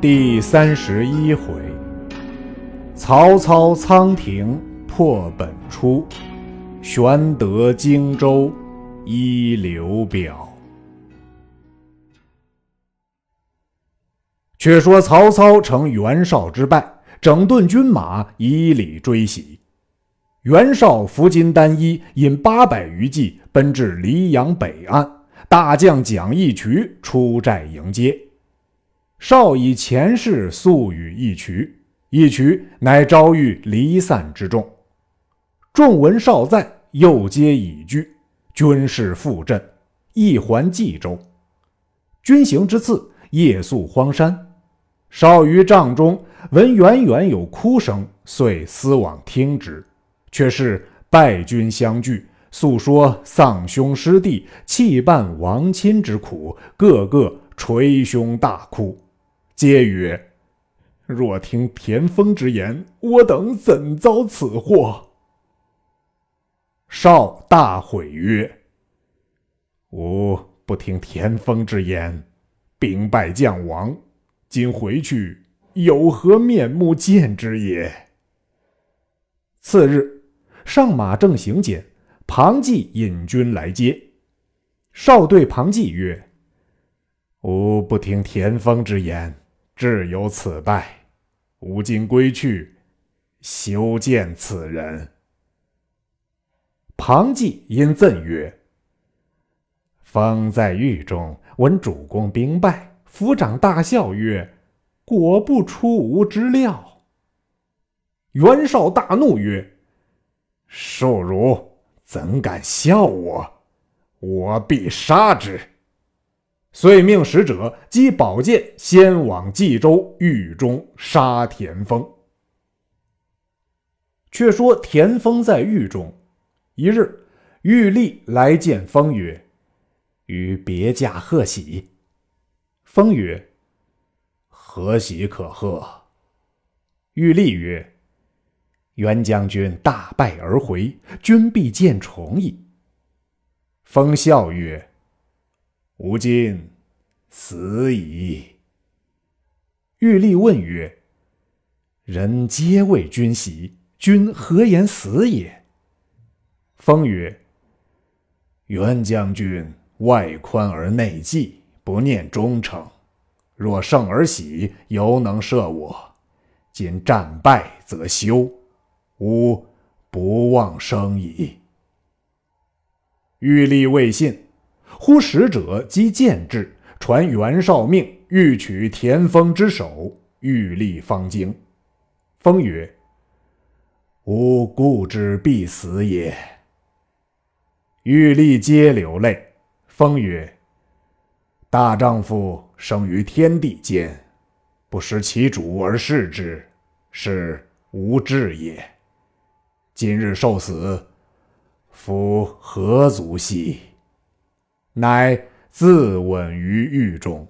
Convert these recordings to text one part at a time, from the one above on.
第三十一回，曹操仓亭破本初，玄德荆州依刘表。却说曹操乘袁绍之败，整顿军马，以礼追袭。袁绍服金单衣，引八百余骑奔至黎阳北岸，大将蒋义渠出寨迎接。绍以前事诉与义渠，义渠乃遭遇离散之众。众闻绍在，又皆已居，军士复振，一还冀州。军行之次，夜宿荒山。绍于帐中闻远远有哭声，遂思往听之，却是败军相聚，诉说丧兄失弟、弃伴亡亲之苦，个个捶胸大哭。皆曰：“若听田丰之言，我等怎遭此祸？”绍大悔曰：“吾不听田丰之言，兵败将亡，今回去有何面目见之也？”次日，上马正行间，庞纪引军来接。绍对庞纪曰：“吾不听田丰之言。”至有此败，吾今归去，休见此人。庞纪因赠曰：“方在狱中，闻主公兵败，抚掌大笑曰：‘果不出吾之料。’”袁绍大怒曰：“庶儒怎敢笑我？我必杀之！”遂命使者击宝剑，先往冀州狱中杀田丰。却说田丰在狱中，一日，玉立来见丰曰：“与别驾贺喜。”丰曰：“何喜可贺？”玉立曰：“袁将军大败而回，君必见宠矣。”丰笑曰：吾今死矣。玉立问曰：“人皆为君喜，君何言死也？”封曰：“袁将军外宽而内忌，不念忠诚。若胜而喜，犹能赦我；今战败则休，吾不忘生矣。”玉立未信。忽使者击剑至，传袁绍命欲取田丰之首，欲立方惊。封曰：“吾故之必死也。”欲立皆流泪。风曰：“大丈夫生于天地间，不识其主而视之，是无志也。今日受死，夫何足惜？”乃自刎于狱中。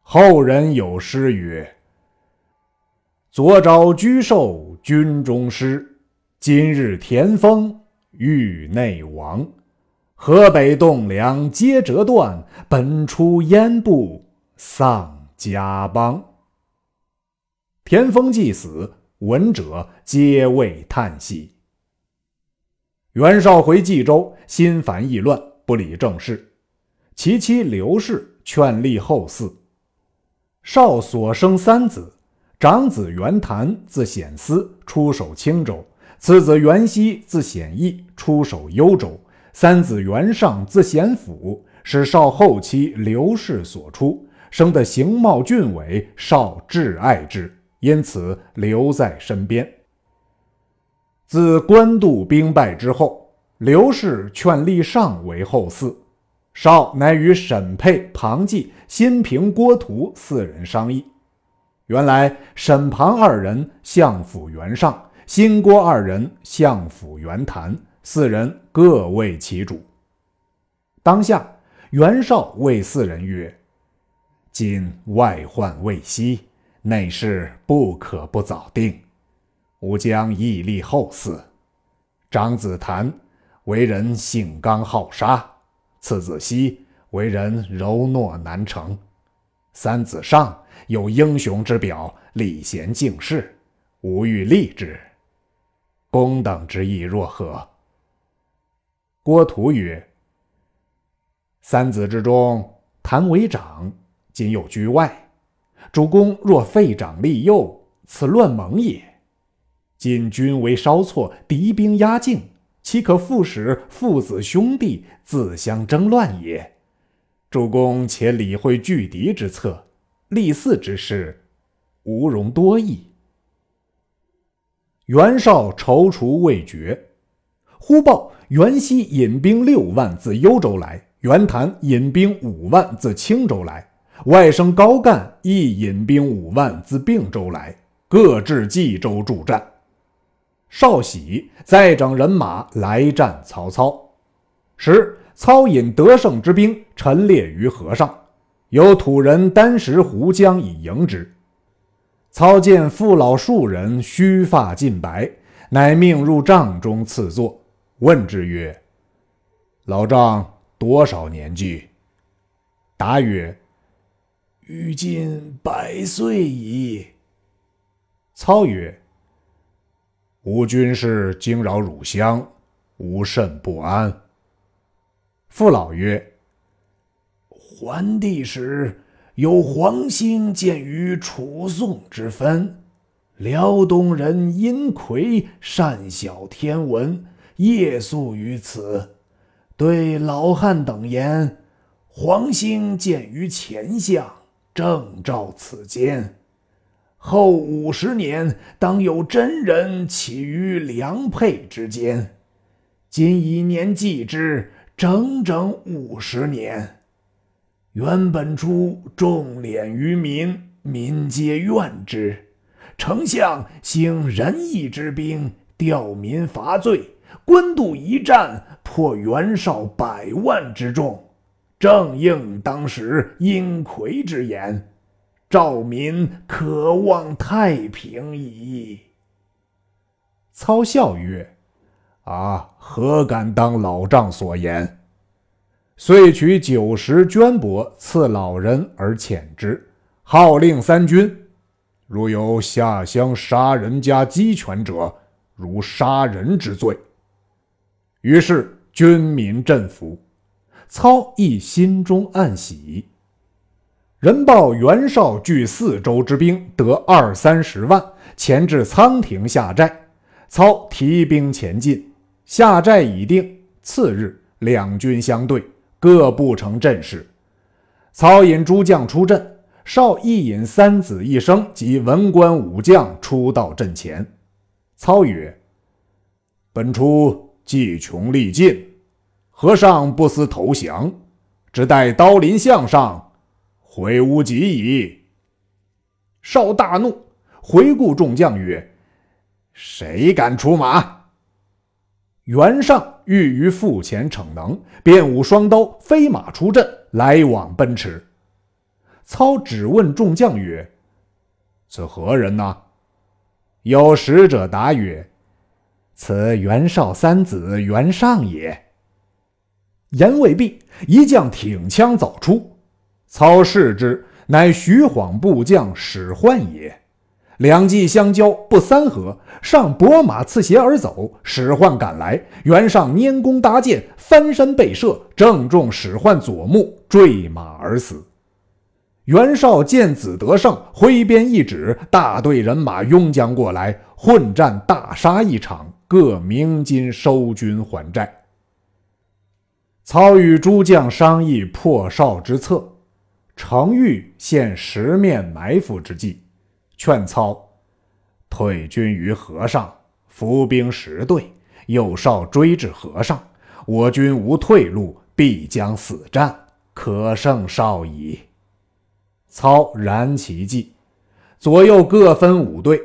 后人有诗曰：“昨朝居寿军中师，今日田丰狱内亡。河北栋梁皆折断，本出烟部丧家邦。”田丰既死，闻者皆为叹息。袁绍回冀州，心烦意乱。不理政事，其妻刘氏劝立后嗣。少所生三子，长子袁谭字显思，出守青州；次子袁熙字显义，出守幽州；三子袁尚字显甫，是少后妻刘氏所出，生得形貌俊伟，少挚爱之，因此留在身边。自官渡兵败之后。刘氏劝立尚为后嗣，绍乃与沈佩、庞纪、辛平、郭图四人商议。原来沈庞二人相辅袁尚，辛郭二人相辅袁谭，四人各为其主。当下袁绍谓四人曰：“今外患未息，内事不可不早定，吾将屹立后嗣。长子谭。”为人性刚好杀，次子熙为人柔懦难成，三子上有英雄之表，礼贤敬士，吾欲立之。公等之意若何？”郭图曰：“三子之中，谭为长，今又居外。主公若废长立幼，此乱盟也。今君为稍挫，敌兵压境，岂可复使父子兄弟自相争乱也？主公且理会拒敌之策，立嗣之事，无容多议。”袁绍踌躇未决，忽报。袁熙引兵六万自幽州来，袁谭引兵五万自青州来，外甥高干亦引兵五万自并州来，各至冀州助战。少喜再整人马来战曹操，时操引得胜之兵陈列于河上，有土人单石湖江以迎之。操见父老数人须发尽白，乃命入帐中赐座。问之曰：“老丈多少年纪？”答曰：“余今百岁矣。”操曰：“吾军事惊扰汝乡，吾甚不安。”父老曰：“桓帝时有黄兴见于楚宋之分，辽东人殷魁善晓天文。”夜宿于此，对老汉等言：“黄兴见于前相，正照此间。后五十年，当有真人起于良配之间。今以年计之，整整五十年。原本初重敛于民，民皆怨之。丞相兴仁义之兵，吊民伐罪。”官渡一战，破袁绍百万之众，正应当时殷魁之言：“赵民可望太平矣。”操笑曰：“啊，何敢当老丈所言？”遂取九十绢帛赐老人而遣之，号令三军：“如有下乡杀人家鸡犬者，如杀人之罪。”于是军民振服，操亦心中暗喜。人报袁绍据四州之兵得二三十万，前至仓亭下寨。操提兵前进，下寨已定。次日，两军相对，各不成阵势。操引诸将出阵，绍亦引三子一生及文官武将出到阵前。操曰：“本初。”计穷力尽，和尚不思投降，只待刀临项上，悔无及矣。少大怒，回顾众将曰：“谁敢出马？”袁尚欲于腹前逞能，便舞双刀，飞马出阵，来往奔驰。操只问众将曰：“此何人呢？”有使者答曰。此袁绍三子袁尚也。言未毕，一将挺枪走出，操视之，乃徐晃部将史涣也。两骑相交，不三合，上拨马刺斜而走。史涣赶来，袁尚拈弓搭箭，翻身背射，正中史涣左目，坠马而死。袁绍见子得胜，挥鞭一指，大队人马拥将过来，混战大杀一场。各鸣金收军还债。操与诸将商议破绍之策，程昱献十面埋伏之计，劝操退军于河上，伏兵十队，诱绍追至河上，我军无退路，必将死战，可胜绍矣。操然其计，左右各分五队，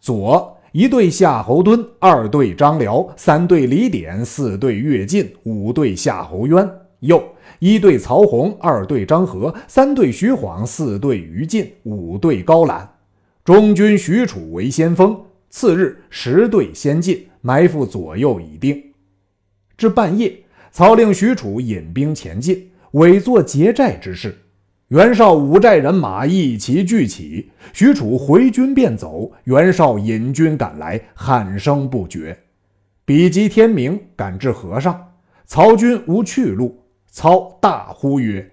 左。一队夏侯惇，二队张辽，三队李典，四队乐进，五队夏侯渊。右一队曹洪，二队张合，三队徐晃，四队于禁，五队高览。中军许褚为先锋。次日，十队先进，埋伏左右已定。至半夜，曹令许褚引兵前进，委作劫寨之势。袁绍五寨人马一齐聚起，许褚回军便走。袁绍引军赶来，喊声不绝。比及天明，赶至河上，曹军无去路。操大呼曰：“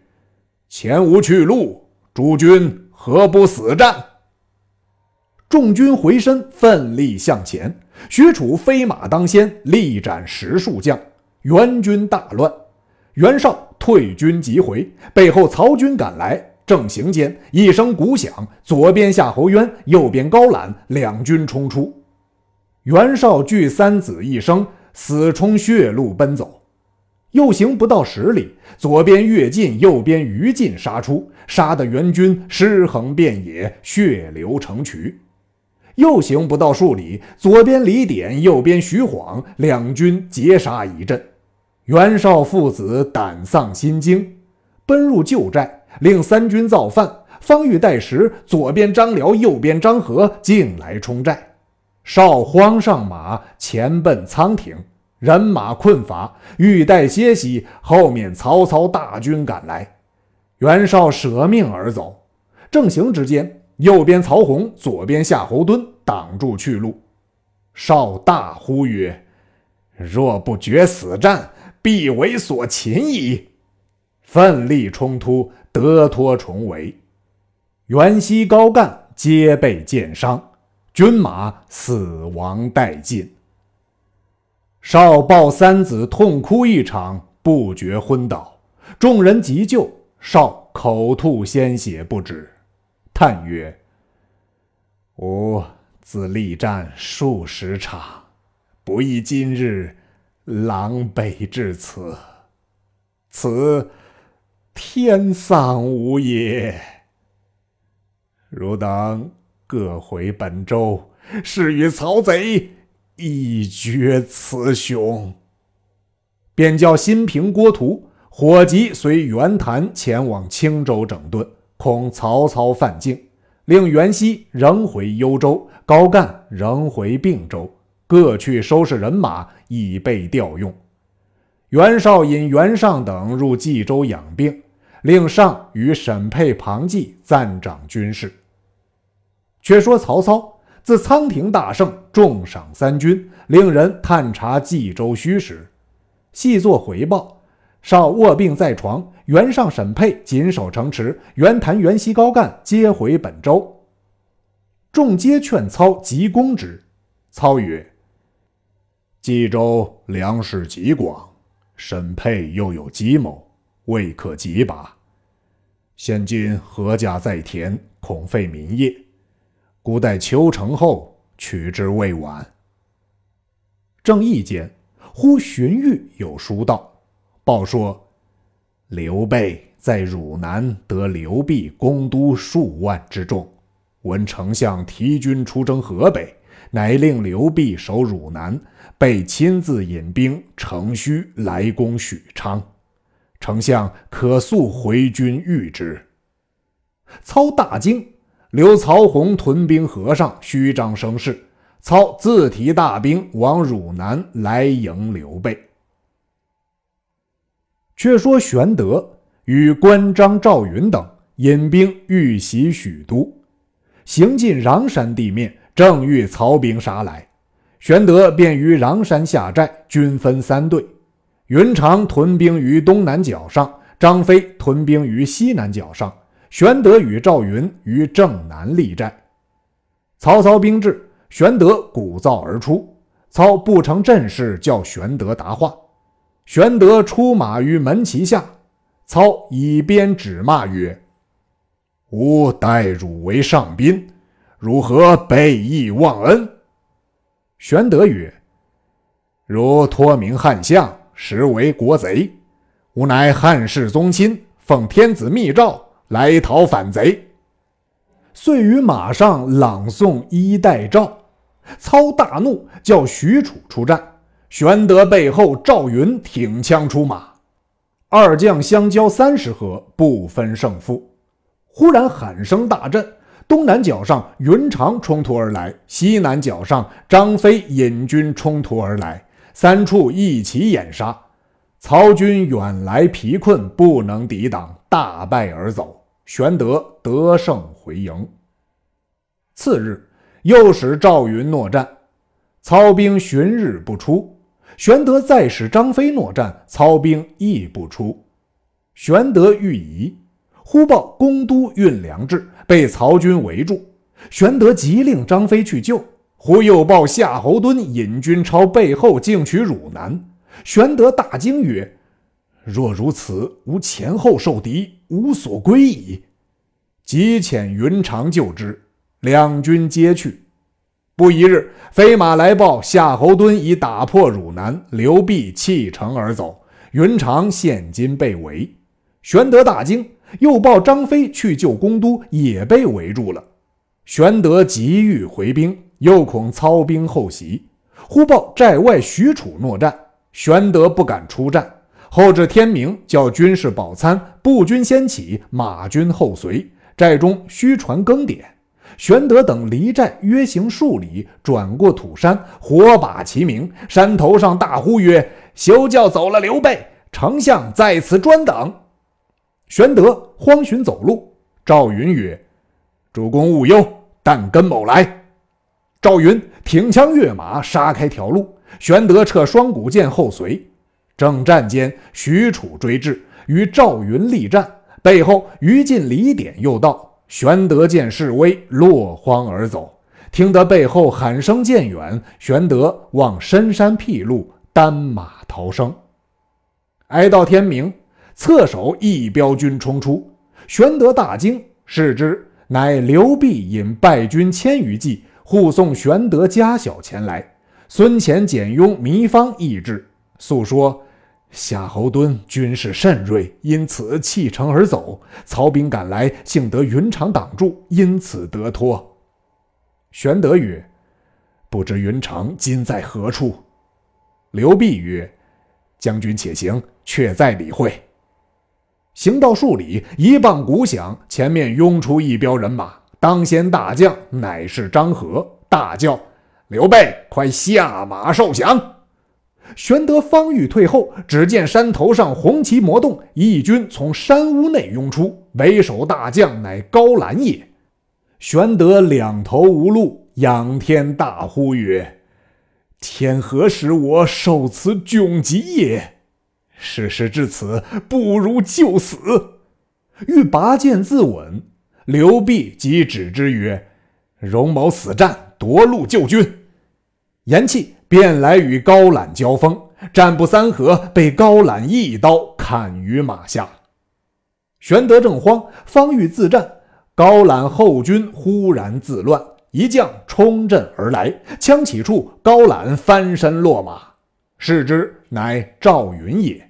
前无去路，诸军何不死战？”众军回身，奋力向前。许褚飞马当先，力斩十数将，援军大乱。袁绍。退军急回，背后曹军赶来。正行间，一声鼓响，左边夏侯渊，右边高览，两军冲出。袁绍惧三子一生，死冲血路奔走。又行不到十里，左边乐进，右边于禁杀出，杀得袁军尸横遍野，血流成渠。又行不到数里，左边李典，右边徐晃，两军截杀一阵。袁绍父子胆丧心惊，奔入旧寨，令三军造饭。方欲待时，左边张辽，右边张合进来冲寨。绍慌上马，前奔仓亭，人马困乏，欲待歇息。后面曹操大军赶来，袁绍舍命而走。正行之间，右边曹洪，左边夏侯惇挡住去路。绍大呼曰：“若不决死战！”必为所擒矣！奋力冲突，得脱重围。袁熙、高干皆被箭伤，军马死亡殆尽。少抱三子痛哭一场，不觉昏倒。众人急救，少口吐鲜血不止，叹曰：“吾自力战数十场，不意今日。”狼狈至此，此天丧吾也。汝等各回本州，誓与曹贼一决雌雄。便叫新平、郭图火急随袁谭前往青州整顿，恐曹操犯境，令袁熙仍回幽州，高干仍回并州。各去收拾人马，以备调用。袁绍引袁尚等入冀州养病，令尚与沈沛、庞纪暂掌军事。却说曹操自仓亭大胜，重赏三军，令人探查冀州虚实，细作回报。绍卧病在床，袁尚、沈沛紧守城池，袁谭、袁熙、高干皆回本州。众皆劝操急攻之。操曰：冀州粮食极广，沈沛又有计谋，未可急拔。现今何家在田，恐废民业，古待秋成后取之未晚。正义间，忽荀彧有书到，报说刘备在汝南得刘辟攻都数万之众，闻丞相提军出征河北。乃令刘辟守汝南，备亲自引兵乘虚来攻许昌。丞相可速回军御之。操大惊，留曹洪屯兵河上，虚张声势。操自提大兵往汝南来迎刘备。却说玄德与关张赵云等引兵欲袭许都，行进穰山地面。正遇曹兵杀来，玄德便于穰山下寨，军分三队。云长屯兵于东南角上，张飞屯兵于西南角上，玄德与赵云于正南立寨。曹操兵至，玄德鼓噪而出。操不成阵势，叫玄德答话。玄德出马于门旗下，操以鞭指骂曰：“吾待汝为上宾。”如何背义忘恩？玄德曰：“如托名汉相，实为国贼。吾乃汉室宗亲，奉天子密诏来讨反贼。”遂于马上朗诵衣带诏。操大怒，叫许褚出战。玄德背后，赵云挺枪出马，二将相交三十合，不分胜负。忽然喊声大震。东南角上，云长冲突而来；西南角上，张飞引军冲突而来。三处一起掩杀，曹军远来疲困，不能抵挡，大败而走。玄德得胜回营。次日，又使赵云诺战，操兵旬日不出。玄德再使张飞诺战，操兵亦不出。玄德欲疑，忽报公都运粮至，被曹军围住。玄德急令张飞去救，忽又报夏侯惇引军朝背后进取汝南。玄德大惊曰：“若如此，吾前后受敌，无所归矣。”即遣云长救之。两军皆去，不一日，飞马来报夏侯惇已打破汝南，刘辟弃城而走。云长现今被围，玄德大惊，又报张飞去救公都，也被围住了。玄德急欲回兵，又恐操兵后袭，忽报寨外许褚诺战，玄德不敢出战。后至天明，叫军士饱餐，步军先起，马军后随，寨中须传更点。玄德等离寨约行数里，转过土山，火把齐鸣，山头上大呼曰：“休教走了刘备！丞相在此专等。”玄德慌寻走路。赵云曰：“主公勿忧，但跟某来。”赵云挺枪跃马，杀开条路。玄德撤双股剑后随。正战间，许褚追至，与赵云力战，背后于禁、李典又到。玄德见势危，落荒而走。听得背后喊声渐远，玄德望深山僻路，单马逃生。挨到天明，侧手一彪军冲出，玄德大惊，视之，乃刘辟引败军千余骑护送玄德家小前来。孙乾、简雍、糜芳亦至，诉说。夏侯惇军事甚锐，因此弃城而走。曹兵赶来，幸得云长挡住，因此得脱。玄德曰：“不知云长今在何处？”刘辟曰：“将军且行，却再理会。”行到数里，一棒鼓响，前面拥出一彪人马，当先大将乃是张合，大叫：“刘备，快下马受降！”玄德方欲退后，只见山头上红旗魔动，义军从山屋内拥出，为首大将乃高览也。玄德两头无路，仰天大呼曰：“天何使我受此窘急也？事事至此，不如就死。”欲拔剑自刎，刘辟即止之曰：“容某死战，夺路救军。”言讫。便来与高览交锋，战不三合，被高览一刀砍于马下。玄德正慌，方欲自战，高览后军忽然自乱，一将冲阵而来，枪起处，高览翻身落马，视之乃赵云也。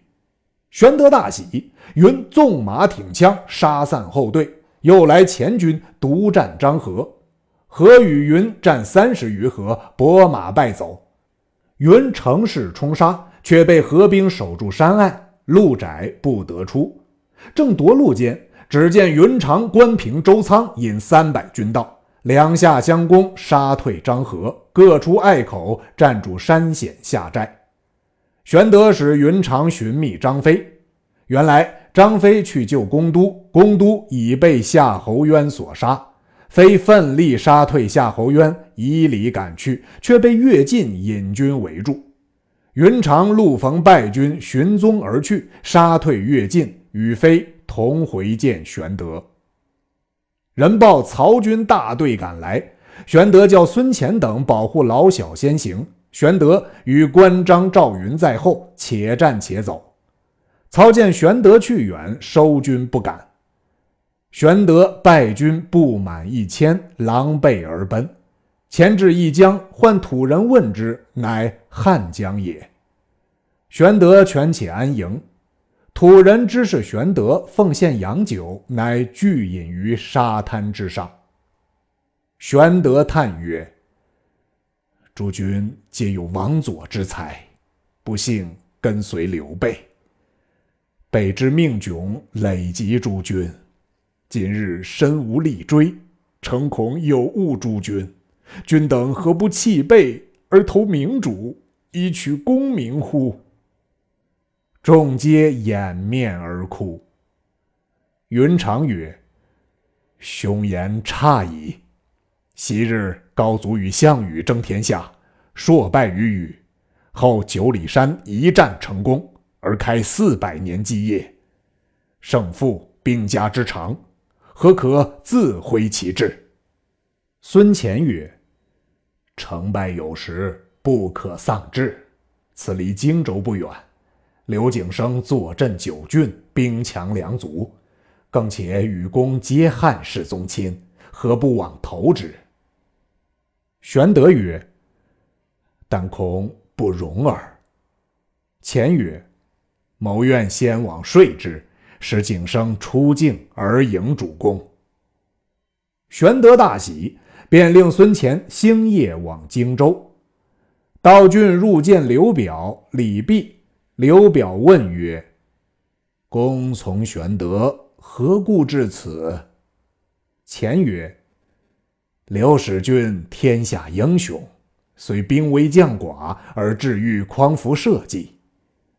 玄德大喜，云纵马挺枪，杀散后队，又来前军独战张合，合与云战三十余合，拨马败走。云乘势冲杀，却被合兵守住山隘，路窄不得出。正夺路间，只见云长、关平、周仓引三百军到，两下相攻，杀退张合，各出隘口，占住山险下寨。玄德使云长寻觅张飞，原来张飞去救公都，公都已被夏侯渊所杀。飞奋力杀退夏侯渊，以礼赶去，却被乐进引军围住。云长路逢败军，寻踪而去，杀退乐进，与飞同回见玄德。人报曹军大队赶来，玄德叫孙乾等保护老小先行。玄德与关张赵云在后，且战且走。曹见玄德去远，收军不敢。玄德败军不满一千，狼狈而奔。前至一江，唤土人问之，乃汉江也。玄德权且安营。土人知是玄德，奉献洋酒，乃俱饮于沙滩之上。玄德叹曰：“诸君皆有王佐之才，不幸跟随刘备。备之命窘，累及诸君。”今日身无力追，诚恐有误诸君。君等何不弃备而投明主，以取功名乎？众皆掩面而哭。云长曰：“凶言差矣。昔日高祖与项羽争天下，硕败于羽，后九里山一战成功，而开四百年基业。胜负兵家之常，何可自挥其志？孙乾曰：“成败有时，不可丧志。此离荆州不远，刘景升坐镇九郡，兵强粮足，更且与公皆汉室宗亲，何不往投之？”玄德曰：“但恐不容耳。”前曰：“谋愿先往说之，使景升出境而迎主公。”玄德大喜，便令孙乾星夜往荆州。道郡入见刘表、李毕。刘表问曰：“公从玄德，何故至此？”前曰。刘使君天下英雄，虽兵微将寡，而志欲匡扶社稷。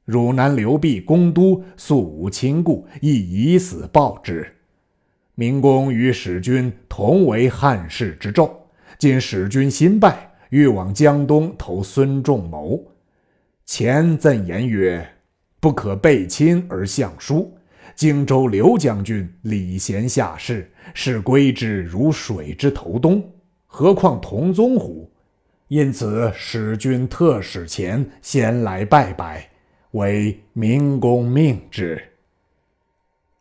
汝南刘濞攻都，素无亲故，亦以死报之。明公与使君同为汉室之胄，今使君新败，欲往江东投孙仲谋。前赠言曰：“不可背亲而相疏。”荆州刘将军礼贤下士，是归之如水之投东，何况同宗乎？因此使君特使前先来拜拜，为明公命之。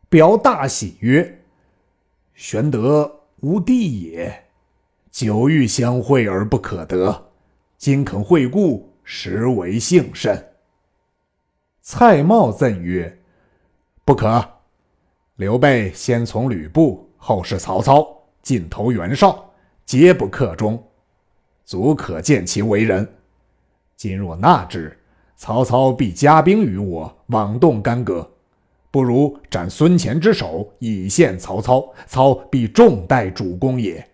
表大喜曰：“玄德无弟也，久欲相会而不可得，今肯会故，实为幸甚。”蔡瑁赠曰。不可。刘备先从吕布，后是曹操，尽投袁绍，皆不克中，足可见其为人。今若纳之，曹操必加兵于我，妄动干戈。不如斩孙乾之首，以献曹操，操必重待主公也。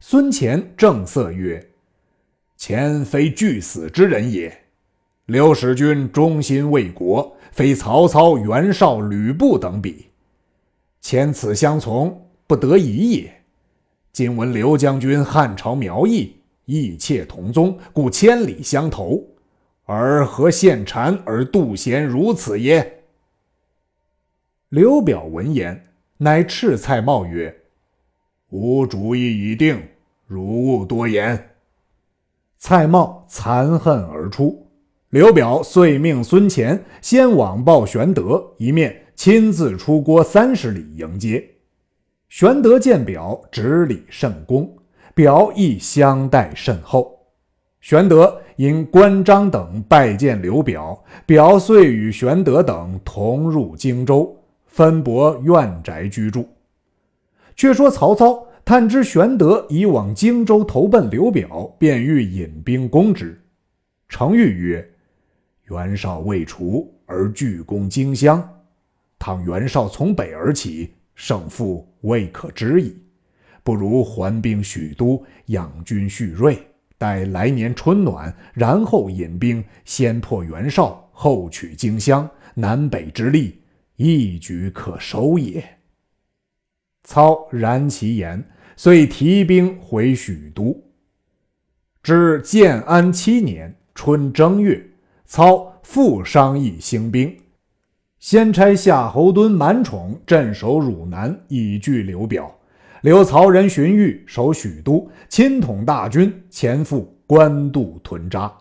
孙乾正色曰：“乾非惧死之人也。刘使君忠心为国。”非曹操、袁绍、吕布等比，前此相从不得已也。今闻刘将军汉朝苗裔，义切同宗，故千里相投，而何献谗而妒贤如此耶？刘表闻言，乃斥蔡瑁曰：“吾主意已定，汝勿多言。”蔡瑁残恨而出。刘表遂命孙乾先往报玄德，一面亲自出郭三十里迎接。玄德见表，执礼甚恭，表亦相待甚厚。玄德因关张等拜见刘表，表遂与玄德等同入荆州，分拨院宅居住。却说曹操探知玄德已往荆州投奔刘表，便欲引兵攻之。程昱曰：袁绍未除而拒攻荆襄，倘袁绍从北而起，胜负未可知矣。不如还兵许都，养军蓄锐，待来年春暖，然后引兵，先破袁绍，后取荆襄，南北之利，一举可收也。操然其言，遂提兵回许都。至建安七年春正月。操复商议兴兵，先差夏侯惇、满宠镇守汝南，以拒刘表；留曹仁、荀彧守许都，亲统大军前赴官渡屯扎。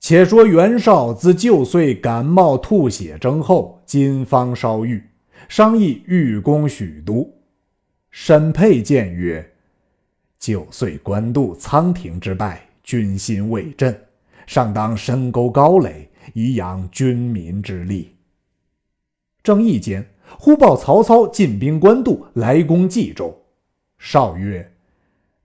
且说袁绍自旧岁感冒吐血征后，今方稍愈，商议欲攻许都。沈沛谏曰：“旧岁官渡、仓亭之败，军心未振。”尚当深沟高垒，以养军民之力。正义间，忽报曹操进兵官渡，来攻冀州。绍曰：“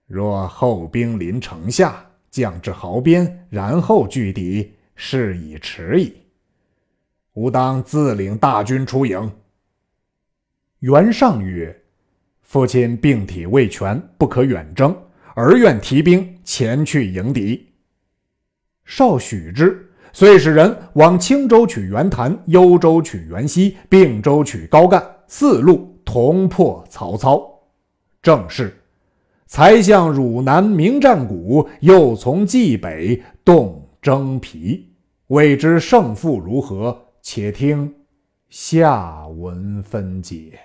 若后兵临城下，将至壕边，然后拒敌，事已迟矣。吾当自领大军出营。”袁尚曰：“父亲病体未全，不可远征，儿愿提兵前去迎敌。”少许之，遂使人往青州取袁谭，幽州取袁熙，并州取高干，四路同破曹操。正是才向汝南鸣战鼓，又从冀北动征皮。未知胜负如何？且听下文分解。